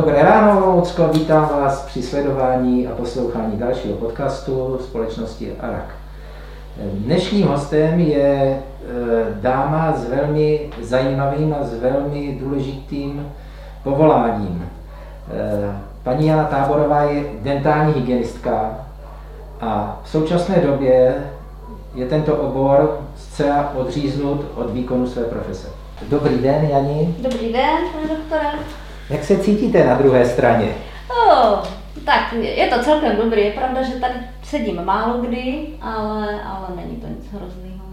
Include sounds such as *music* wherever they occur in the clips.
Dobré ráno, Lucko, vítám vás při sledování a poslouchání dalšího podcastu společnosti ARAK. Dnešním hostem je e, dáma s velmi zajímavým a s velmi důležitým povoláním. E, paní Jana Táborová je dentální hygienistka a v současné době je tento obor zcela odříznut od výkonu své profese. Dobrý den, Jani. Dobrý den, pane doktore. Jak se cítíte na druhé straně? Oh, tak je to celkem dobrý. Je pravda, že tady sedím málo kdy, ale, ale není to nic hrozného.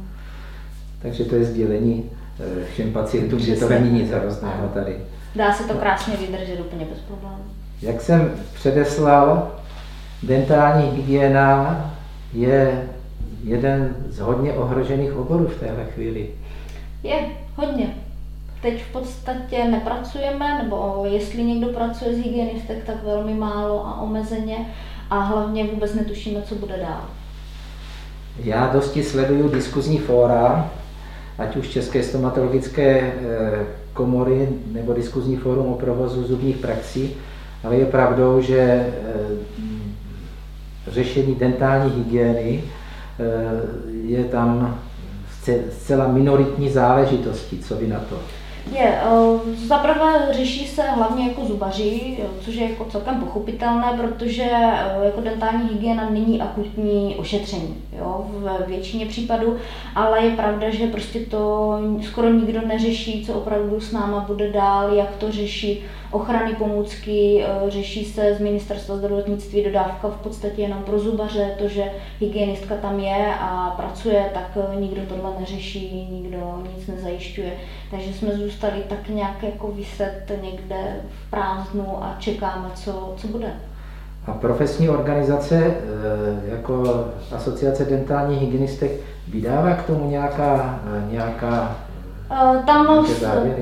Takže to je sdělení eh, všem pacientům, že to není nic hrozného tady. Dá se to krásně vydržet úplně bez problémů. Jak jsem předeslal, dentální hygiena je jeden z hodně ohrožených oborů v téhle chvíli. Je, hodně. Teď v podstatě nepracujeme, nebo jestli někdo pracuje s hygienistek, tak velmi málo a omezeně a hlavně vůbec netušíme, co bude dál. Já dosti sleduju diskuzní fóra, ať už České stomatologické eh, komory nebo diskuzní fórum o provozu zubních praxí, ale je pravdou, že eh, řešení dentální hygieny eh, je tam zcela minoritní záležitosti. Co vy na to? Je, eh, zaprvé řeší se hlavně jako zubaři, což je jako celkem pochopitelné, protože eh, jako dentální hygiena není akutní ošetření jo, v většině případů, ale je pravda, že prostě to skoro nikdo neřeší, co opravdu s náma bude dál, jak to řešit, ochrany pomůcky, eh, řeší se z ministerstva zdravotnictví dodávka v podstatě jenom pro zubaře, to, že hygienistka tam je a pracuje, tak nikdo tohle neřeší, nikdo nic nezajišťuje. Takže jsme zůstali tak nějak jako vyset někde v prázdnu a čekáme, co, co bude. A profesní organizace eh, jako Asociace dentálních hygienistek vydává k tomu nějaká, eh, nějaká eh, tam,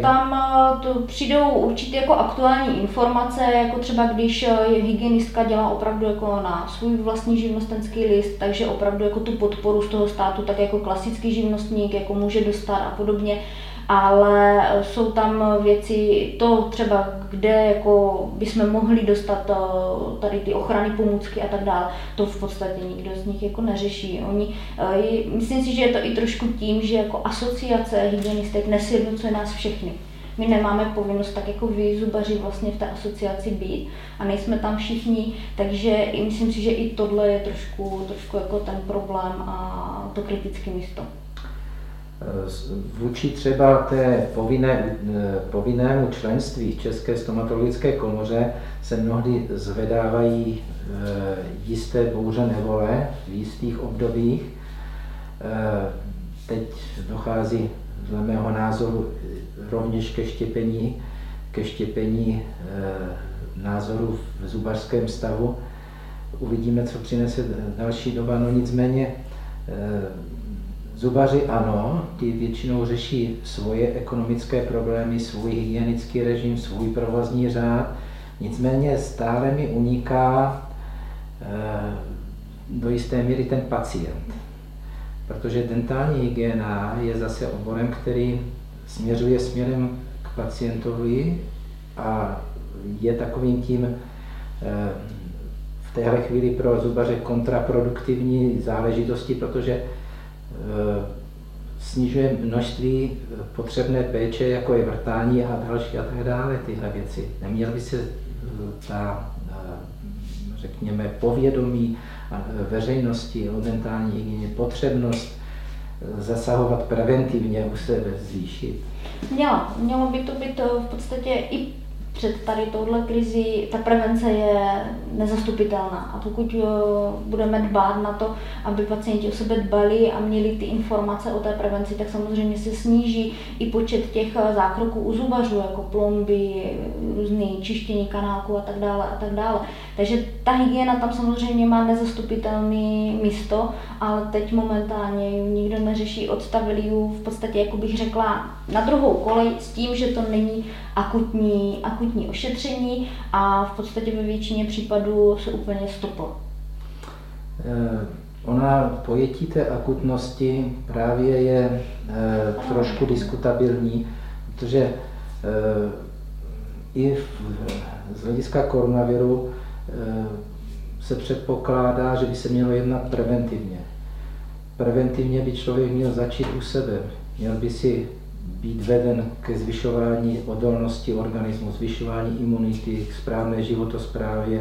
tam to přijdou určitě jako aktuální informace, jako třeba když hygienistka dělá opravdu jako na svůj vlastní živnostenský list, takže opravdu jako tu podporu z toho státu, tak jako klasický živnostník jako může dostat a podobně ale jsou tam věci, to třeba, kde jako bychom mohli dostat eh, tady ty ochrany pomůcky a tak dále, to v podstatě nikdo z nich jako neřeší. Oni, eh, myslím si, že je to i trošku tím, že jako asociace hygienistek nesjednocuje nás všechny. My nemáme povinnost tak jako vy, zubaři, vlastně v té asociaci být a nejsme tam všichni, takže myslím si, že i tohle je trošku, trošku jako ten problém a to kritické místo. Eh, vůči třeba té povinné, eh, povinnému členství v České stomatologické komoře se mnohdy zvedávají eh, jisté bouře nevole v jistých obdobích. Teď dochází dle mého názoru rovněž ke štěpení, ke štěpení názoru v zubařském stavu. Uvidíme, co přinese další doba, no nicméně Zubaři ano, ti většinou řeší svoje ekonomické problémy, svůj hygienický režim, svůj provozní řád, nicméně stále mi uniká e, do jisté míry ten pacient. Protože dentální hygiena je zase oborem, který směřuje směrem k pacientovi a je takovým tím e, v téhle chvíli pro zubaře kontraproduktivní záležitosti, protože Eh, snižuje množství eh, potřebné péče, jako je vrtání a další a tak dále, tyhle věci. Neměl by se eh, ta, řekněme, povědomí veřejnosti o dentální hygieně, potřebnost zasahovat preventivně u sebe zvýšit? Mělo. Mělo by to být v podstatě i před tady touhle krizi ta prevence je nezastupitelná. A pokud budeme dbát na to, aby pacienti o sebe dbali a měli ty informace o té prevenci, tak samozřejmě se sníží i počet těch eh, zákroků u zubařů, jako plomby, různé čištění kanálku a tak dále a tak dále. Takže ta hygiena tam samozřejmě má nezastupitelné místo, ale teď momentálně ji nikdo neřeší, odstavili ji v podstatě, jako bych řekla, na druhou kolej s tím, že to není akutní, akutní ošetření a v podstatě ve většině případů se úplně stoplo. Eh, ona pojetí té akutnosti právě je eh, trošku diskutabilní, protože eh, i z hlediska koronaviru se předpokládá, že by se mělo jednat preventivně. Preventivně by člověk měl začít u sebe. Měl by si být veden ke zvyšování odolnosti organismu, zvyšování imunity, k správné životosprávě,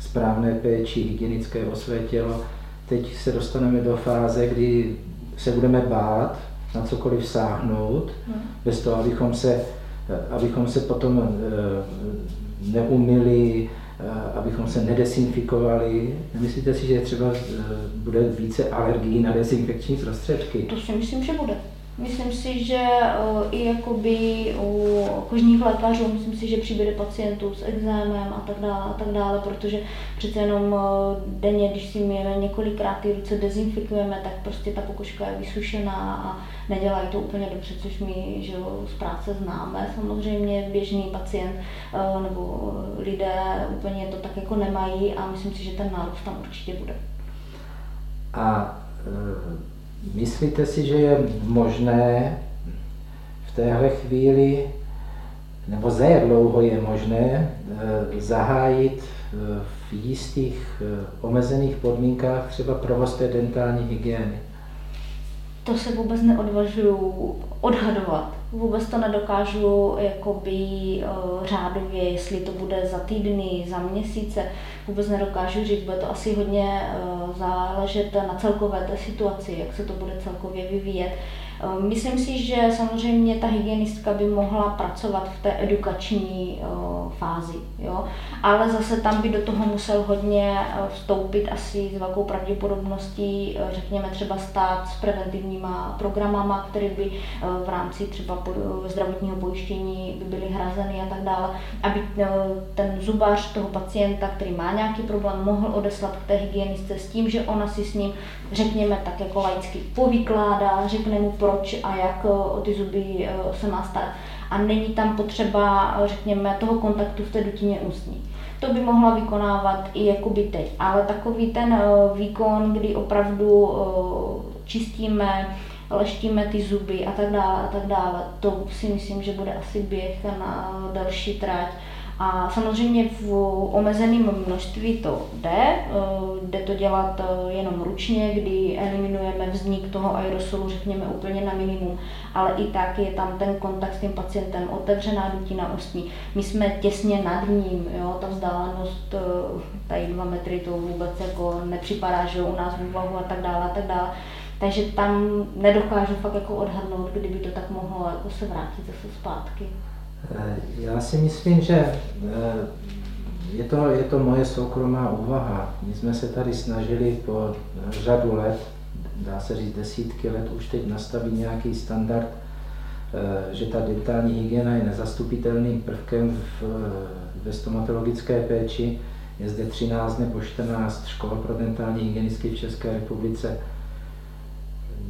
správné péči, hygienické o své tělo. Teď se dostaneme do fáze, kdy se budeme bát na cokoliv sáhnout, hmm. bez toho, abychom se, abychom se potom eh, neumili, eh, abychom se nedesinfikovali. Nemyslíte si, že třeba eh, bude více alergií na dezinfekční prostředky? To si myslím, že bude. Myslím si, že uh, i jakoby u kožních lékařů, myslím si, že přibude pacientů s exémem a tak dále a tak dále, protože přece jenom uh, denně, když si myjeme několikrát ty ruce, dezinfikujeme, tak prostě ta pokožka je vysušená a nedělají to úplně dobře, což my že z práce známe. Samozřejmě běžný pacient uh, nebo lidé úplně to tak jako nemají a myslím si, že ten nárůst tam určitě bude. A Myslíte si, že je možné v téhle chvíli, nebo za jak dlouho je možné eh, zahájit eh, v jistých eh, omezených podmínkách třeba provoz té dentální hygieny? To se vůbec neodvažuju odhadovat. Vůbec to nedokážu jakoby řádově, jestli to bude za týdny, za měsíce vůbec nedokážu říct, bude to asi hodně eh, záležet na celkové té situaci, jak se to bude celkově vyvíjet. Eh, myslím si, že samozřejmě ta hygienistka by mohla pracovat v té edukační eh, fázi, jo? ale zase tam by do toho musel hodně vstoupit asi s velkou pravděpodobností, řekněme třeba stát s preventivníma programama, které by v rámci třeba zdravotního pojištění by byly hrazeny a tak dále, aby ten zubař toho pacienta, který má nějaký problém, mohl odeslat k té hygienistce s tím, že ona si s ním, řekněme tak jako laicky, povykládá, řekne mu proč a jak eh, o ty zuby eh, se má starat. A není tam potřeba, řekněme, toho kontaktu v té dutině ústní. To by mohla vykonávat i jakoby teď, ale takový ten eh, výkon, kdy opravdu čistíme, leštíme ty zuby a tak dále a tak dále, to si myslím, že bude asi běh na další trať a samozřejmě v omezeném množství to jde, eh, jde to dělat eh, jenom ručně, kdy eliminujeme vznik toho aerosolu, řekněme, úplně na minimum, ale i tak je tam ten kontakt s tím pacientem, otevřená dutina ústní. My jsme těsně nad ním, jo, ta vzdálenost, eh, tady dva metry, to vůbec jako nepřipadá, že u nás v úvahu a tak dále a tak dále. Takže tam nedokážu fakt jako odhadnout, kdyby to tak mohlo jako se vrátit zase zpátky. Eh, já si myslím, že eh, je to, je to moje soukromá úvaha. My jsme se tady snažili po řadu let, dá se říct desítky let, už teď nastavit nějaký standard, eh, že ta dentální hygiena je nezastupitelným prvkem v, ve stomatologické péči. Je zde 13 nebo 14 škol pro dentální hygienistky v České republice.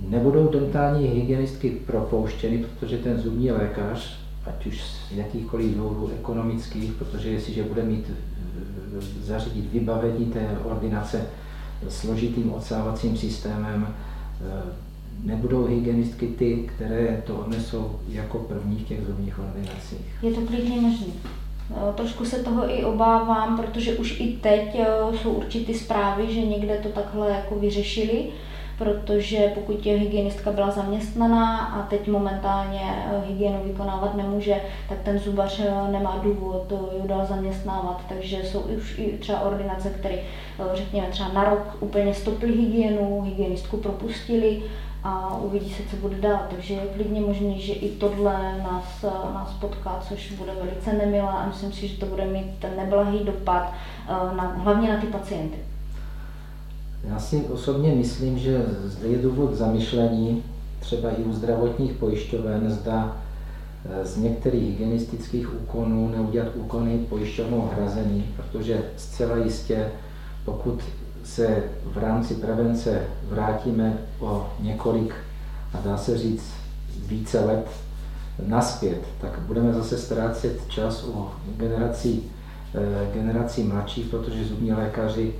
Nebudou dentální hygienistky propouštěny, protože ten zubní lékař ať už z jakýchkoliv důvodů ekonomických, protože jestliže bude mít zařídit vybavení té ordinace složitým odsávacím systémem, eh, nebudou hygienistky ty, které to odnesou jako první v těch zubních ordinacích. Je to klidně možné. Eh, trošku se toho i obávám, protože už i teď jsou určité zprávy, že někde to takhle jako vyřešili, protože pokud je hygienistka byla zaměstnaná a teď momentálně eh, hygienu vykonávat nemůže, tak ten zubař eh, nemá důvod ji dál zaměstnávat. Takže jsou už i třeba ordinace, které, eh, řekněme, třeba na rok úplně stoply hygienu, hygienistku propustili a uvidí se, co bude dál. Takže je klidně možné, že i tohle nás, nás potká, což bude velice nemilé a myslím si, že to bude mít ten neblahý dopad na, hlavně na ty pacienty. Já si osobně myslím, že zde je důvod zamyšlení, třeba i u zdravotních pojišťoven, zda eh, z některých hygienistických úkonů neudělat úkony pojišťovnou hrazený, protože zcela jistě, pokud se v rámci prevence vrátíme o několik, a dá se říct více let naspět, tak budeme zase ztrácet čas u generací, eh, generací mladších, protože zubní lékaři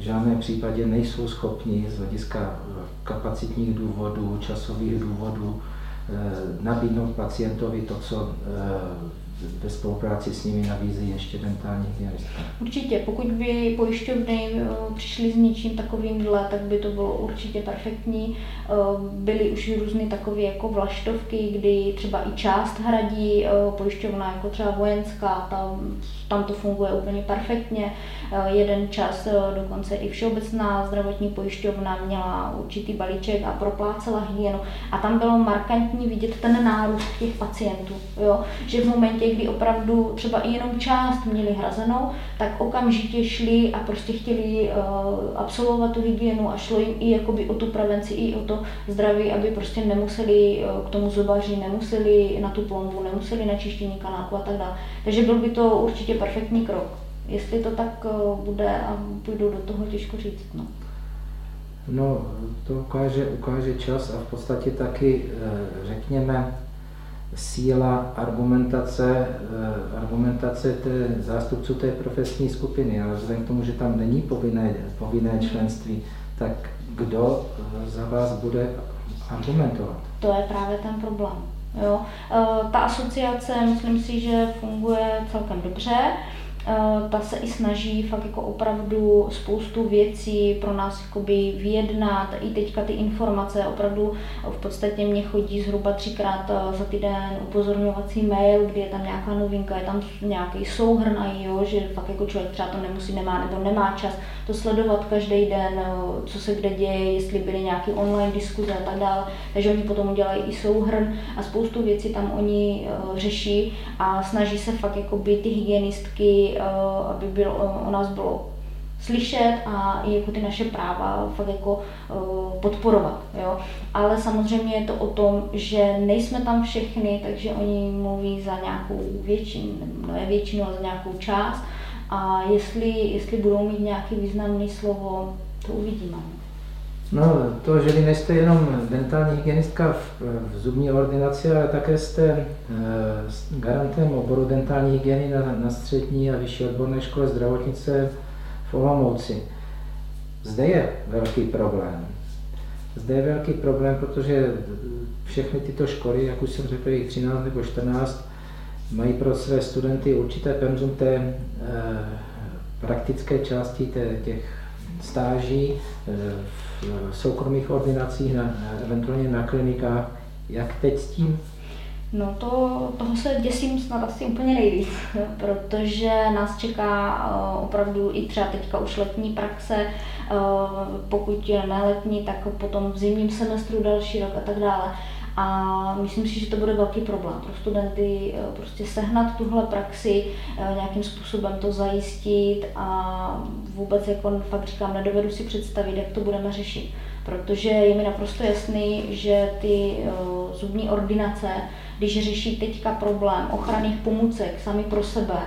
v žádném případě nejsou schopni z hlediska eh, kapacitních důvodů, časových důvodů eh, nabídnout pacientovi to, co eh, ve spolupráci s nimi nabízí ještě dentální hygienistka. Určitě, pokud by pojišťovny eh, přišly s něčím takovýmhle, tak by to bylo určitě perfektní. Eh, byly už různé takové jako vlaštovky, kdy třeba i část hradí eh, pojišťovna, jako třeba vojenská, tam, tam to funguje úplně perfektně. Jeden čas dokonce i všeobecná zdravotní pojišťovna měla určitý balíček a proplácela hygienu. A tam bylo markantní vidět ten nárůst těch pacientů. Jo? Že v momentě, kdy opravdu třeba i jenom část měli hrazenou, tak okamžitě šli a prostě chtěli uh, absolvovat tu hygienu a šlo jim i jakoby o tu prevenci, i o to zdraví, aby prostě nemuseli uh, k tomu zubaři, nemuseli na tu plombu, nemuseli na čištění kanáku a tak dále. Takže byl by to určitě perfektní krok. Jestli to tak uh, bude a půjdu do toho, těžko říct. No. No, to ukáže, ukáže čas a v podstatě taky, řekněme, síla argumentace, eh, argumentace té, zástupců té profesní skupiny, ale vzhledem k tomu, že tam není povinné, povinné členství, tak kdo eh, za vás bude argumentovat? To je právě ten problém. Jo. Eh, ta asociace, myslím si, že funguje celkem dobře. Eh, ta se i snaží fakt jako opravdu spoustu věcí pro nás jakoby vyjednat. I teďka ty informace opravdu v podstatě mě chodí zhruba třikrát eh, za týden upozorňovací mail, kdy je tam nějaká novinka, je tam nějaký souhrn a jo, že fakt jako člověk třeba to nemusí, nemá nebo nemá čas to sledovat každý den, eh, co se kde děje, jestli byly nějaké online diskuze a tak dále. Takže oni potom udělají i souhrn a spoustu věcí tam oni řeší a snaží se fakt jakoby ty hygienistky Eh, aby bylo, eh, o nás bylo slyšet a i jako ty naše práva fakt jako uh, podporovat. Jo? Ale samozřejmě je to o tom, že nejsme tam všechny, takže oni mluví za nějakou většinu, ne většinu, ale za nějakou část. A jestli, jestli budou mít nějaký významný slovo, to uvidíme. No, to, že vy nejste jenom dentální hygienistka v, v zubní ordinaci, ale také jste e, garantem oboru dentální hygieny na, na střední a vyšší odborné škole zdravotnice v Olomouci. Zde je velký problém. Zde je velký problém, protože všechny tyto školy, jak už jsem řekl, jich 13 nebo 14, mají pro své studenty určité penzum té e, praktické části té, těch stáží e, v soukromých ordinacích, na, eventuálně na klinikách. Jak teď s tím? No to, toho se děsím snad asi úplně nejvíc, *laughs* protože nás čeká uh, opravdu i třeba teďka už letní praxe, uh, pokud ne letní, tak potom v zimním semestru další rok a tak dále. A myslím si, že to bude velký problém pro studenty eh, prostě sehnat tuhle praxi, eh, nějakým způsobem to zajistit a vůbec jako fakt říkám, nedovedu si představit, jak to budeme řešit. Protože je mi naprosto jasný, že ty eh, zubní ordinace, když řeší teďka problém ochranných pomůcek sami pro sebe,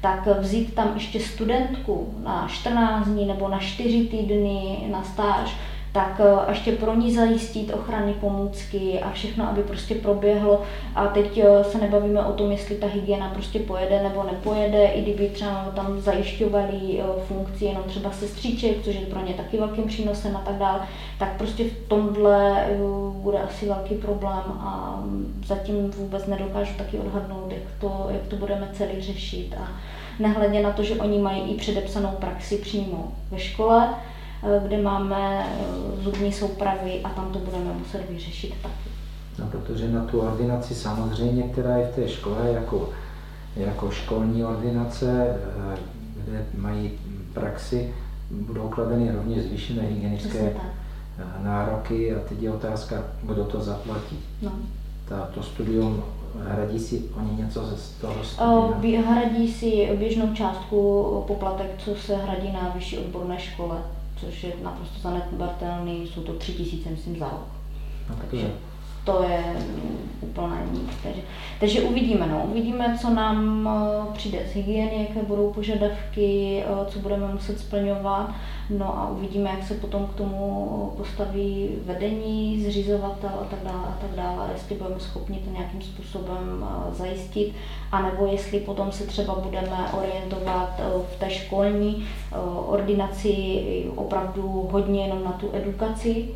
tak vzít tam ještě studentku na 14 dní nebo na 4 týdny na stáž, tak eh, ještě pro ní zajistit ochranné pomůcky a všechno, aby prostě proběhlo. A teď eh, se nebavíme o tom, jestli ta hygiena prostě pojede nebo nepojede, i kdyby třeba tam zajišťovali eh, funkci jenom třeba sestříček, což je pro ně taky velkým přínosem a tak dále, tak prostě v tomhle bude asi velký problém a zatím vůbec nedokážu taky odhadnout, jak to, jak to budeme celý řešit. A nehledě na to, že oni mají i předepsanou praxi přímo ve škole, kde máme eh, zubní soupravy a tam to budeme muset vyřešit taky. No, protože na tu ordinaci samozřejmě, která je v té škole jako, jako školní ordinace, eh, kde mají praxi, budou kladeny rovně zvýšené hygienické nároky a teď je otázka, kdo to zaplatí. No. Ta, to studium hradí si oni něco z toho studia? Hradí si běžnou částku poplatek, co se hradí na vyšší odborné škole což je naprosto zanedbatelný, jsou to tři tisíce, myslím, za rok. No, takže to je úplná nic. Takže, takže uvidíme, no. uvidíme, co nám eh, přijde z hygieny, jaké budou požadavky, eh, co budeme muset splňovat, no a uvidíme, jak se potom k tomu postaví vedení, zřizovatel a tak dále a tak dále, jestli budeme schopni to nějakým způsobem eh, zajistit, anebo jestli potom se třeba budeme orientovat v té školní ordinaci opravdu hodně jenom na tu edukaci,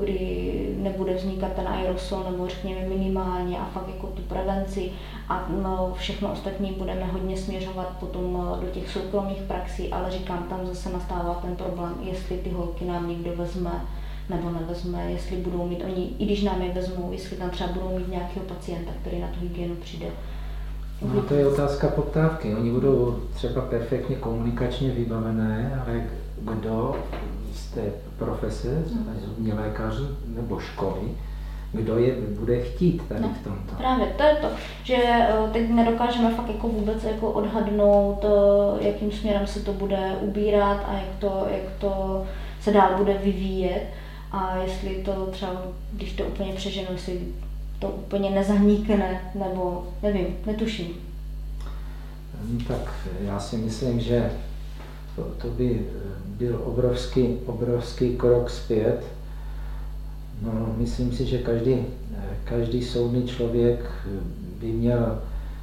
kdy nebude vznikat ten aerosol nebo řekněme minimálně a fakt jako tu prevenci a no, všechno ostatní budeme hodně směřovat potom do těch soukromých praxí, ale říkám, tam zase nastává ten problém, jestli ty holky nám někdo vezme nebo nevezme, jestli budou mít oni, i když nám je vezmou, jestli tam třeba budou mít nějakého pacienta, který na tu hygienu přijde. No to je otázka poptávky. Oni budou třeba perfektně komunikačně vybavené, ale kdo z té profese, zubní lékař nebo školy, kdo je bude chtít tady no, v tomto. Právě, to je to, že eh, teď nedokážeme fakt jako vůbec jako odhadnout, eh, jakým směrem se to bude ubírat a jak to, jak to se dál bude vyvíjet a jestli to třeba, když to úplně přeženu, jestli to úplně nezahníkne, nebo nevím, netuším. Hm, tak já si myslím, že to, to by eh, byl obrovský, obrovský krok zpět. No, myslím si, že každý, eh, každý soudný člověk eh, by měl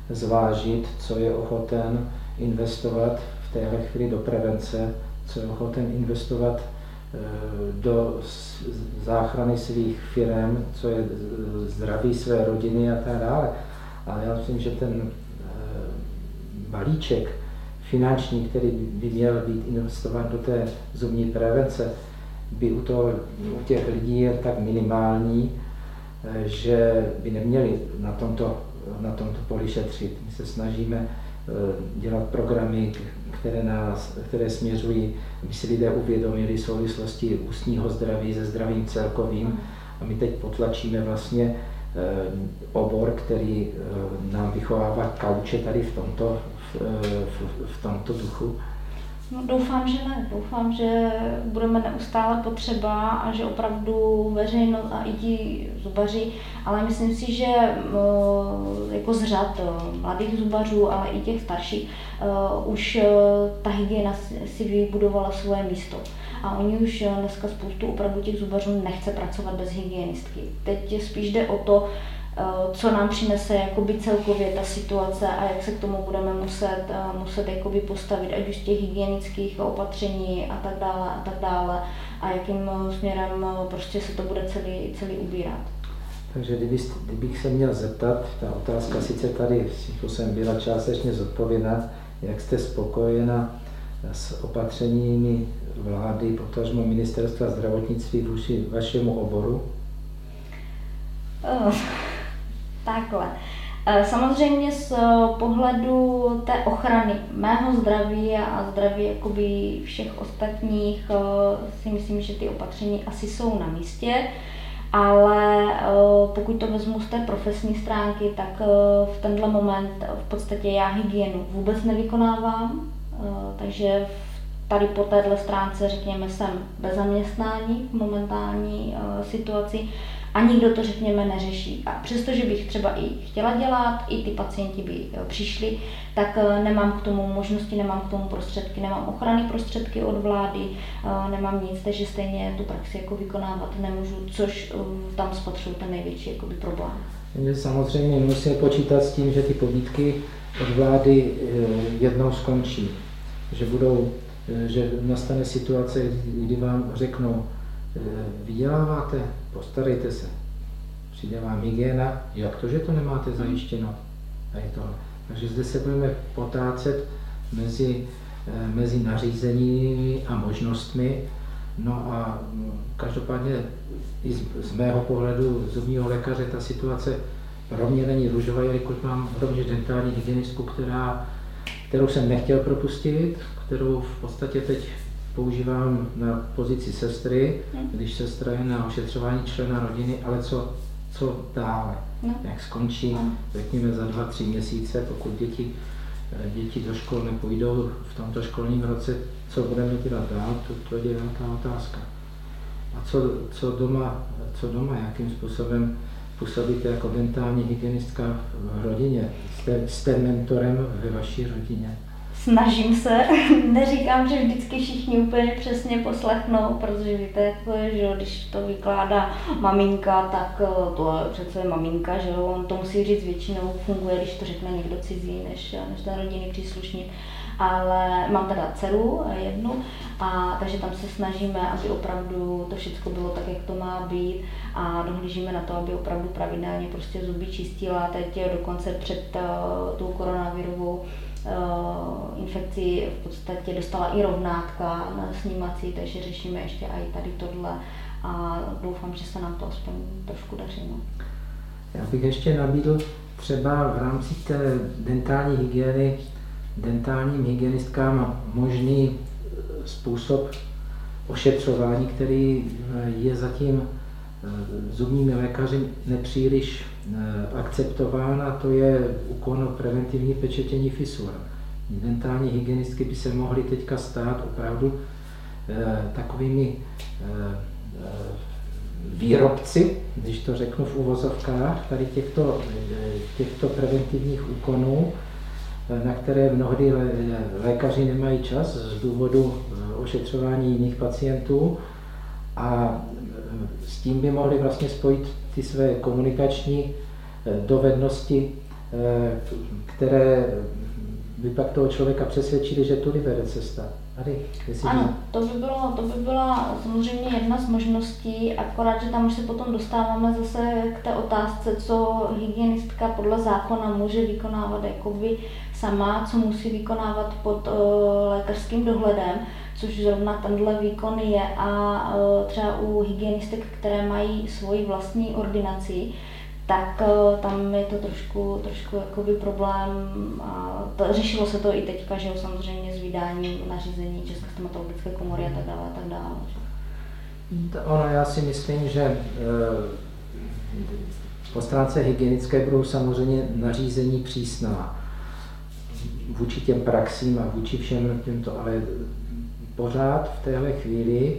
zvážit, co je ochoten investovat v téhle chvíli do prevence, co je ochoten investovat do záchrany svých firm, co je zdraví své rodiny a tak dále. Ale já myslím, že ten balíček finanční, který by měl být investovat do té zubní prevence, by u, toho, u těch lidí je tak minimální, eh, že by neměli na tomto, na tomto poli šetřit. My se snažíme eh, dělat programy, které, nás, které směřují, aby si lidé uvědomili souvislosti ústního zdraví se zdravím celkovým. A my teď potlačíme vlastně obor, který nám vychovává kauče tady v tomto, v, v tomto duchu? No, doufám, že ne. Doufám, že budeme neustále potřeba a že opravdu veřejnost a i ti zubaři, ale myslím si, že jako z řad mladých zubařů, ale i těch starších, už ta hygiena si vybudovala svoje místo. A oni už dneska spoustu opravdu těch zubařů nechce pracovat bez hygienistky. Teď spíš jde o to, Eh, co nám přinese jakoby celkově ta situace a jak se k tomu budeme muset, eh, muset jakoby postavit, ať už z těch hygienických opatření a tak dále a tak dále a jakým eh, směrem prostě se to bude celý, celý ubírat. Takže kdybych, kdybych se měl zeptat, ta otázka sice tady jsem byla částečně zodpovědná, jak jste spokojena s opatřeními vlády, potažmo ministerstva zdravotnictví vůči vašemu oboru? Uh. Takhle. Eh, samozřejmě z pohledu té ochrany mého zdraví a zdraví jakoby všech ostatních eh, si myslím, že ty opatření asi jsou na místě, ale pokud to vezmu z té profesní stránky, tak v tenhle moment v podstatě já hygienu vůbec nevykonávám, takže tady po téhle stránce, řekněme, jsem bez zaměstnání v momentální situaci a nikdo to, řekněme, neřeší. A přestože bych třeba i chtěla dělat, i ty pacienti by eh, přišli, tak eh, nemám k tomu možnosti, nemám k tomu prostředky, nemám ochrany prostředky od vlády, eh, nemám nic, takže stejně tu praxi jako vykonávat nemůžu, což tam spatřuju ten největší jakoby, problém. Samozřejmě musíme počítat s tím, že ty pobídky od vlády jednou skončí, že budou, že nastane situace, kdy vám řeknou, vyděláváte, postarejte se. Přijde vám hygiena, jak to, že to nemáte zajištěno? A je to. Takže zde se budeme potácet mezi, eh, mezi nařízeními a možnostmi. No a mm, každopádně i z, z mého pohledu zubního lékaře ta situace pro mě není růžová, jelikož mám rovněž dentální hygienistku, která, kterou jsem nechtěl propustit, kterou v podstatě teď používám na pozici sestry, hmm. když sestra je na ošetřování člena rodiny, ale co, co dále, no. jak skončí, no. řekněme za dva, tři měsíce, pokud děti, eh, děti do škol nepůjdou v tomto školním roce, co budeme dělat dál, to, to je velká otázka. A co, co, doma, co doma, jakým způsobem působíte jako dentální hygienistka v rodině? Jste, jste mentorem ve vaší rodině? Snažím se, *laughs* neříkám, že vždycky všichni úplně přesně poslechnou, protože víte, je, že když to vykládá maminka, tak eh, to je přece maminka, že on to musí říct většinou funguje, když to řekne někdo cizí, než, než ten rodinný příslušník ale mám teda dceru eh, jednu, a takže tam se snažíme, aby opravdu to všechno bylo tak, jak to má být a dohlížíme na to, aby opravdu pravidelně prostě zuby čistila. Teď dokonce před uh, tou koronavirovou infekci v podstatě dostala i rovnátka snímací, takže řešíme ještě i tady tohle a doufám, že se nám to aspoň trošku daří. No. Já bych ještě nabídl třeba v rámci té dentální hygieny dentálním hygienistkám možný způsob ošetřování, který je zatím eh, zubními lékaři nepříliš eh, akceptován a to je úkon preventivní pečetění fisur. Dentální hygienistky by se mohly teďka stát opravdu eh, takovými výrobci, když to řeknu v uvozovkách, tady těchto, těchto preventivních úkonů, na které mnohdy lékaři nemají čas z důvodu eh, ošetřování jiných pacientů a eh, s tím by mohli vlastně spojit ty své komunikační eh, dovednosti, které by pak toho člověka přesvědčili, že tudy vede cesta. Tady, ano, to by, bylo, to by byla samozřejmě jedna z možností, akorát, že tam už se potom dostáváme zase k té otázce, co hygienistka podle zákona může vykonávat jakoby sama, co musí vykonávat pod uh, lékařským dohledem, což zrovna tenhle výkon je a uh, třeba u hygienistek, které mají svoji vlastní ordinaci, tak uh, tam je to trošku, trošku jakoby problém. A to, řešilo se to i teďka, že jo, samozřejmě s vydáním nařízení České stomatologické komory a tak dále, a tak dále. Ono, já si myslím, že po stránce hygienické budou samozřejmě nařízení přísná vůči těm praxím a vůči všem těmto, ale pořád v téhle chvíli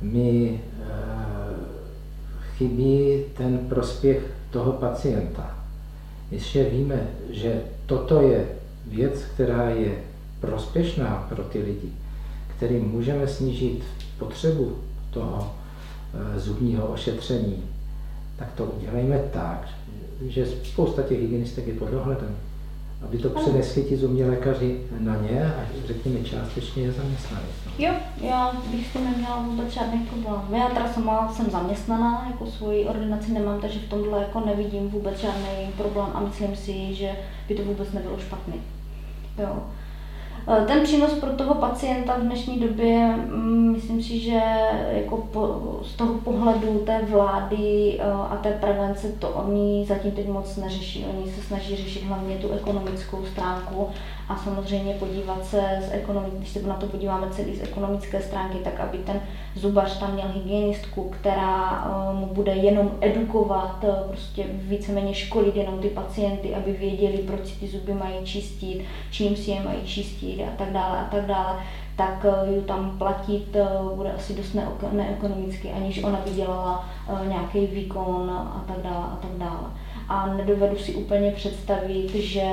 mi eh, chybí ten prospěch toho pacienta. Ještě víme, že toto je věc, která je prospěšná pro ty lidi, kterým můžeme snížit potřebu toho eh, zubního ošetření, tak to udělejme tak, že spousta těch hygienistek je pod dohledem aby to přenesli ti zubní lékaři na ně a řekněme částečně je zaměstnali. Jo, já bych s tím neměla vůbec žádný problém. Já teda sama jsem zaměstnaná, jako svoji ordinaci nemám, takže v tomhle jako nevidím vůbec žádný problém a myslím si, že by to vůbec nebylo špatný. Jo. Eh, ten přínos pro toho pacienta v dnešní době, mm, myslím si, že jako po, z toho pohledu té vlády eh, a té prevence to oni zatím teď moc neřeší. Oni se snaží řešit hlavně tu ekonomickou stránku a samozřejmě podívat se z ekonomik, když se na to podíváme celý z ekonomické stránky, tak aby ten zubař tam měl hygienistku, která eh, mu bude jenom edukovat, prostě víceméně školit jenom ty pacienty, aby věděli, proč si ty zuby mají čistit, čím si je mají čistit a tak dále a tak dále, tak eh, ju tam platit bude asi dost neekonomicky, aniž ona by dělala nějaký výkon a tak dále a tak dále a nedovedu si úplně představit, že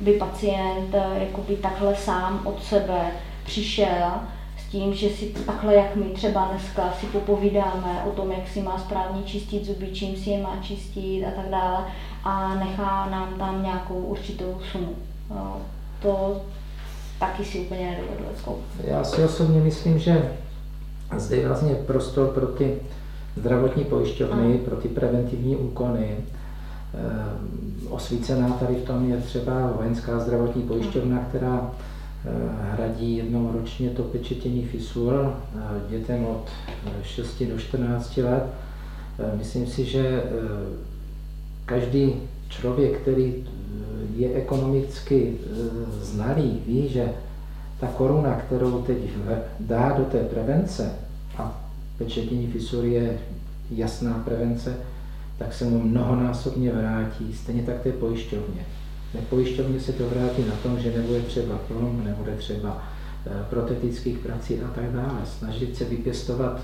by pacient eh, jakoby takhle sám od sebe přišel s tím, že si takhle, jak my třeba dneska si popovídáme o tom, jak si má správně čistit zuby, čím si je má čistit a tak dále a nechá nám tam nějakou určitou sumu. To taky si úplně nedovedu Já si osobně myslím, že zde je vlastně prostor pro ty zdravotní pojišťovny, pro ty preventivní úkony, Eh, osvícená tady v tom je třeba vojenská zdravotní pojišťovna, která eh, hradí jednou ročně to pečetění fisur eh, dětem od 6 do 14 let. Myslím si, že každý člověk, který je ekonomicky znalý, ví, že ta koruna, kterou teď dá do té prevence, a pečetění fisur je jasná prevence, tak se mu mnohonásobně vrátí, stejně tak té pojišťovně. Pojišťovně se to vrátí na tom, že nebude třeba plom, nebude třeba eh, protetických prací a tak dále. Snažit se vypěstovat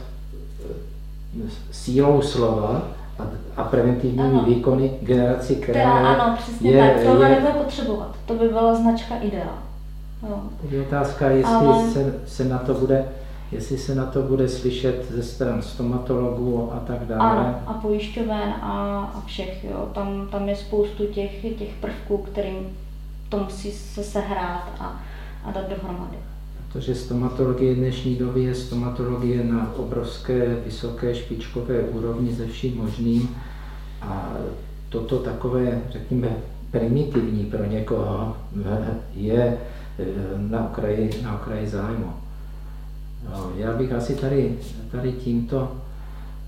eh, sílou slova a, a preventivními ano. výkony generaci, která, která ano, přesně je, tak, tohle je, nebude potřebovat. To by byla značka ideál. Jo. Je otázka, jestli Ale... se, se na to bude jestli se na to bude slyšet ze stran stomatologů a tak dále. Ano, a pojišťoven a, a všech. Jo. Tam, tam je spoustu těch, těch prvků, kterým to musí se sehrát a, a dát dohromady. Protože stomatologie dnešní doby je stomatologie na obrovské, vysoké, špičkové úrovni ze vším možným. A toto takové, řekněme, primitivní pro někoho je eh, na okraji, na okraji zájmu. No, já bych asi tady, tady tímto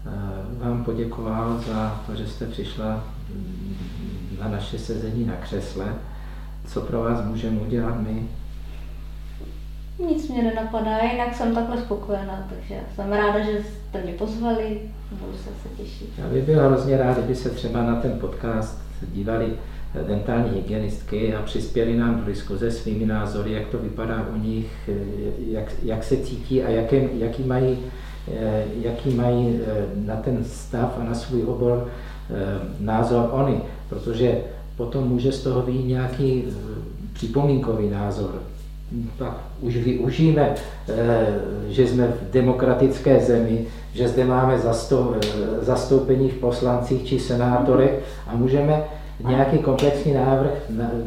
eh, vám poděkoval za to, že jste přišla mm, na naše sezení na křesle. Co pro vás můžeme udělat my? Nic mě nenapadá, jinak jsem takhle spokojená, takže jsem ráda, že jste mě pozvali, budu se, se těšit. Já bych byl hrozně rád, kdyby se třeba na ten podcast dívali dentální hygienistky a přispěli nám do diskuze svými názory, jak to vypadá u nich, jak, jak se cítí a jaký, jaký, mají, jaký mají na ten stav a na svůj obor názor oni, protože potom může z toho být nějaký připomínkový názor. Tak už využijeme, že jsme v demokratické zemi, že zde máme zastoupení v poslancích či senátorech a můžeme nějaký komplexní návrh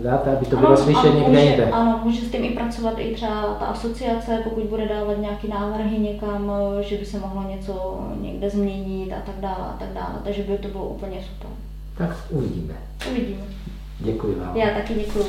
dát, aby to bylo slyšet někde jinde. Ano, může s tím i pracovat i třeba ta asociace, pokud bude dávat nějaké návrhy někam, že by se mohlo něco někde změnit a tak dále a tak dále, takže by to bylo úplně super. Tak uvidíme. Uvidíme. Děkuji vám. Já taky děkuji.